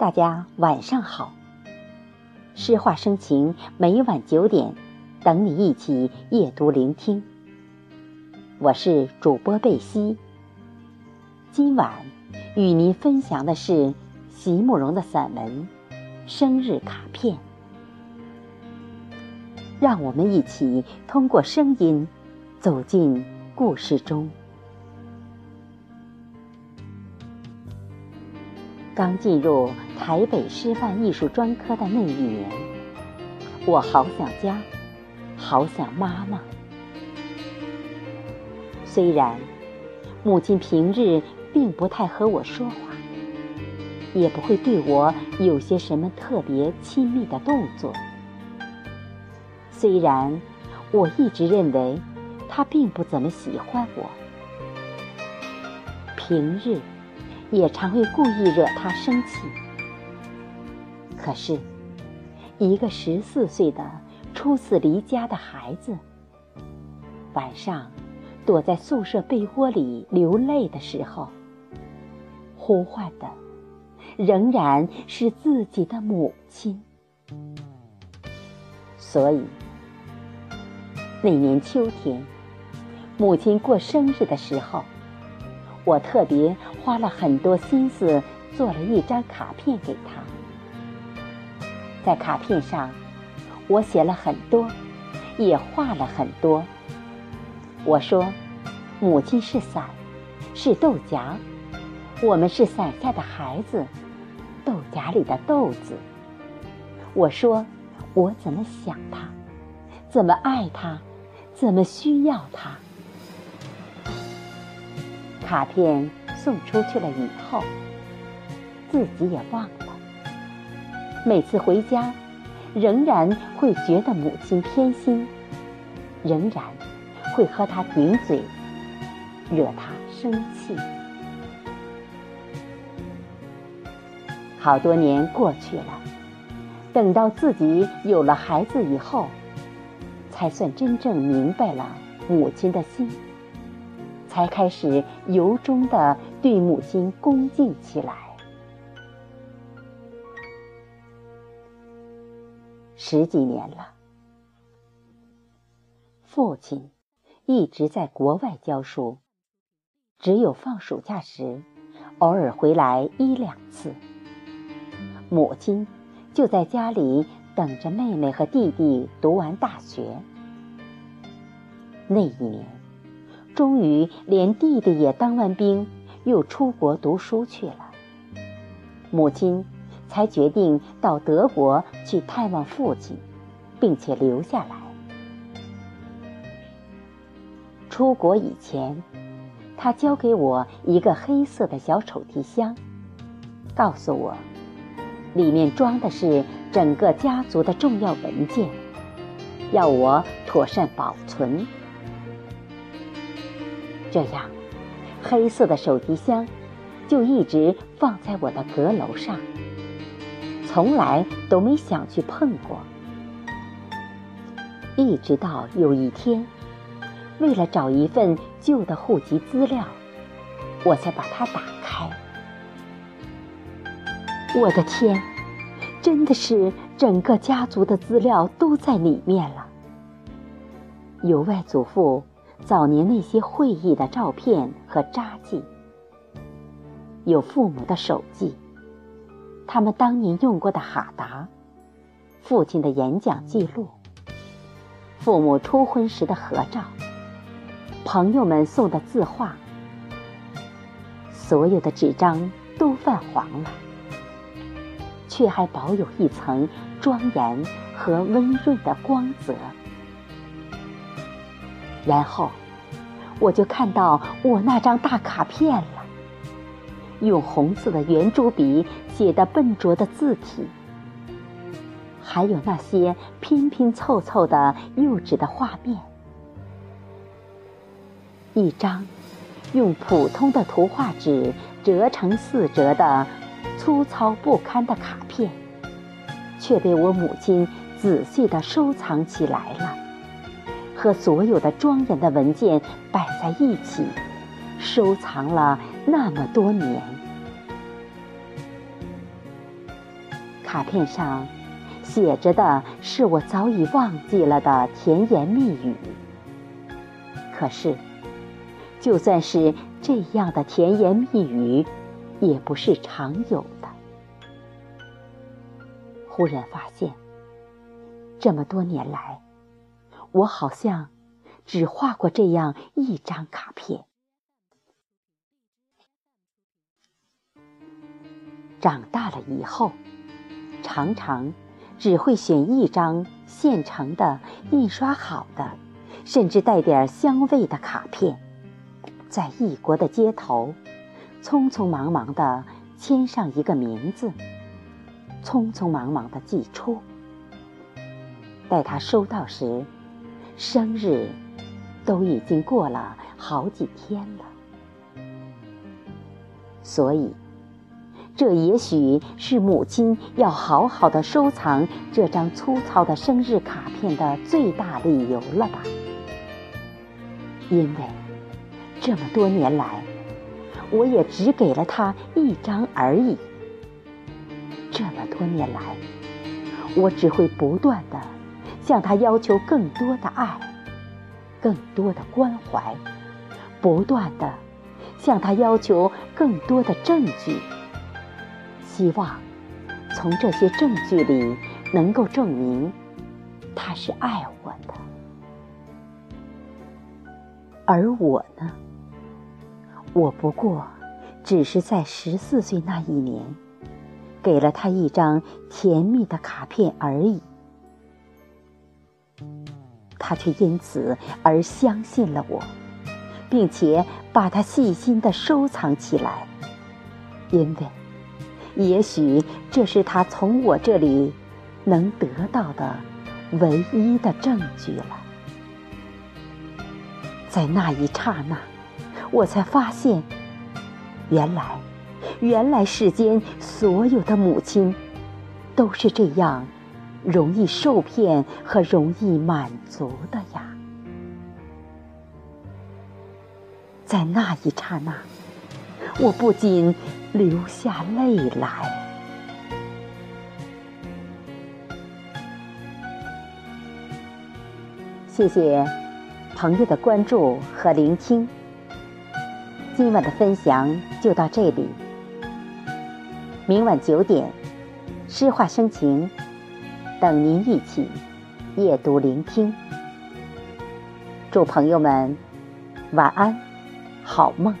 大家晚上好。诗画生情，每晚九点，等你一起夜读聆听。我是主播贝西。今晚与您分享的是席慕容的散文《生日卡片》。让我们一起通过声音走进故事中。刚进入台北师范艺术专科的那一年，我好想家，好想妈妈。虽然母亲平日并不太和我说话，也不会对我有些什么特别亲密的动作。虽然我一直认为她并不怎么喜欢我，平日。也常会故意惹他生气。可是，一个十四岁的初次离家的孩子，晚上躲在宿舍被窝里流泪的时候，呼唤的仍然是自己的母亲。所以，那年秋天，母亲过生日的时候。我特别花了很多心思做了一张卡片给她，在卡片上，我写了很多，也画了很多。我说，母亲是伞，是豆荚，我们是伞下的孩子，豆荚里的豆子。我说，我怎么想他，怎么爱他，怎么需要他。卡片送出去了以后，自己也忘了。每次回家，仍然会觉得母亲偏心，仍然会和她顶嘴，惹她生气。好多年过去了，等到自己有了孩子以后，才算真正明白了母亲的心。才开始由衷的对母亲恭敬起来。十几年了，父亲一直在国外教书，只有放暑假时，偶尔回来一两次。母亲就在家里等着妹妹和弟弟读完大学。那一年。终于，连弟弟也当完兵，又出国读书去了。母亲才决定到德国去探望父亲，并且留下来。出国以前，他交给我一个黑色的小手提箱，告诉我，里面装的是整个家族的重要文件，要我妥善保存。这样，黑色的手提箱就一直放在我的阁楼上，从来都没想去碰过。一直到有一天，为了找一份旧的户籍资料，我才把它打开。我的天，真的是整个家族的资料都在里面了，有外祖父。早年那些会议的照片和札记，有父母的手记，他们当年用过的哈达，父亲的演讲记录，父母初婚时的合照，朋友们送的字画，所有的纸张都泛黄了，却还保有一层庄严和温润的光泽。然后，我就看到我那张大卡片了，用红色的圆珠笔写的笨拙的字体，还有那些拼拼凑凑的幼稚的画面。一张用普通的图画纸折成四折的粗糙不堪的卡片，却被我母亲仔细的收藏起来了。和所有的庄严的文件摆在一起，收藏了那么多年。卡片上写着的是我早已忘记了的甜言蜜语。可是，就算是这样的甜言蜜语，也不是常有的。忽然发现，这么多年来，我好像只画过这样一张卡片。长大了以后，常常只会选一张现成的、印刷好的，甚至带点香味的卡片，在异国的街头，匆匆忙忙的签上一个名字，匆匆忙忙的寄出。待他收到时，生日都已经过了好几天了，所以。这也许是母亲要好好的收藏这张粗糙的生日卡片的最大理由了吧？因为这么多年来，我也只给了她一张而已。这么多年来，我只会不断的向她要求更多的爱，更多的关怀，不断的向她要求更多的证据。希望从这些证据里能够证明他是爱我的，而我呢，我不过只是在十四岁那一年给了他一张甜蜜的卡片而已，他却因此而相信了我，并且把它细心的收藏起来，因为。也许这是他从我这里能得到的唯一的证据了。在那一刹那，我才发现，原来，原来世间所有的母亲都是这样容易受骗和容易满足的呀。在那一刹那。我不禁流下泪来。谢谢朋友的关注和聆听，今晚的分享就到这里。明晚九点，诗画生情，等您一起阅读聆听。祝朋友们晚安，好梦。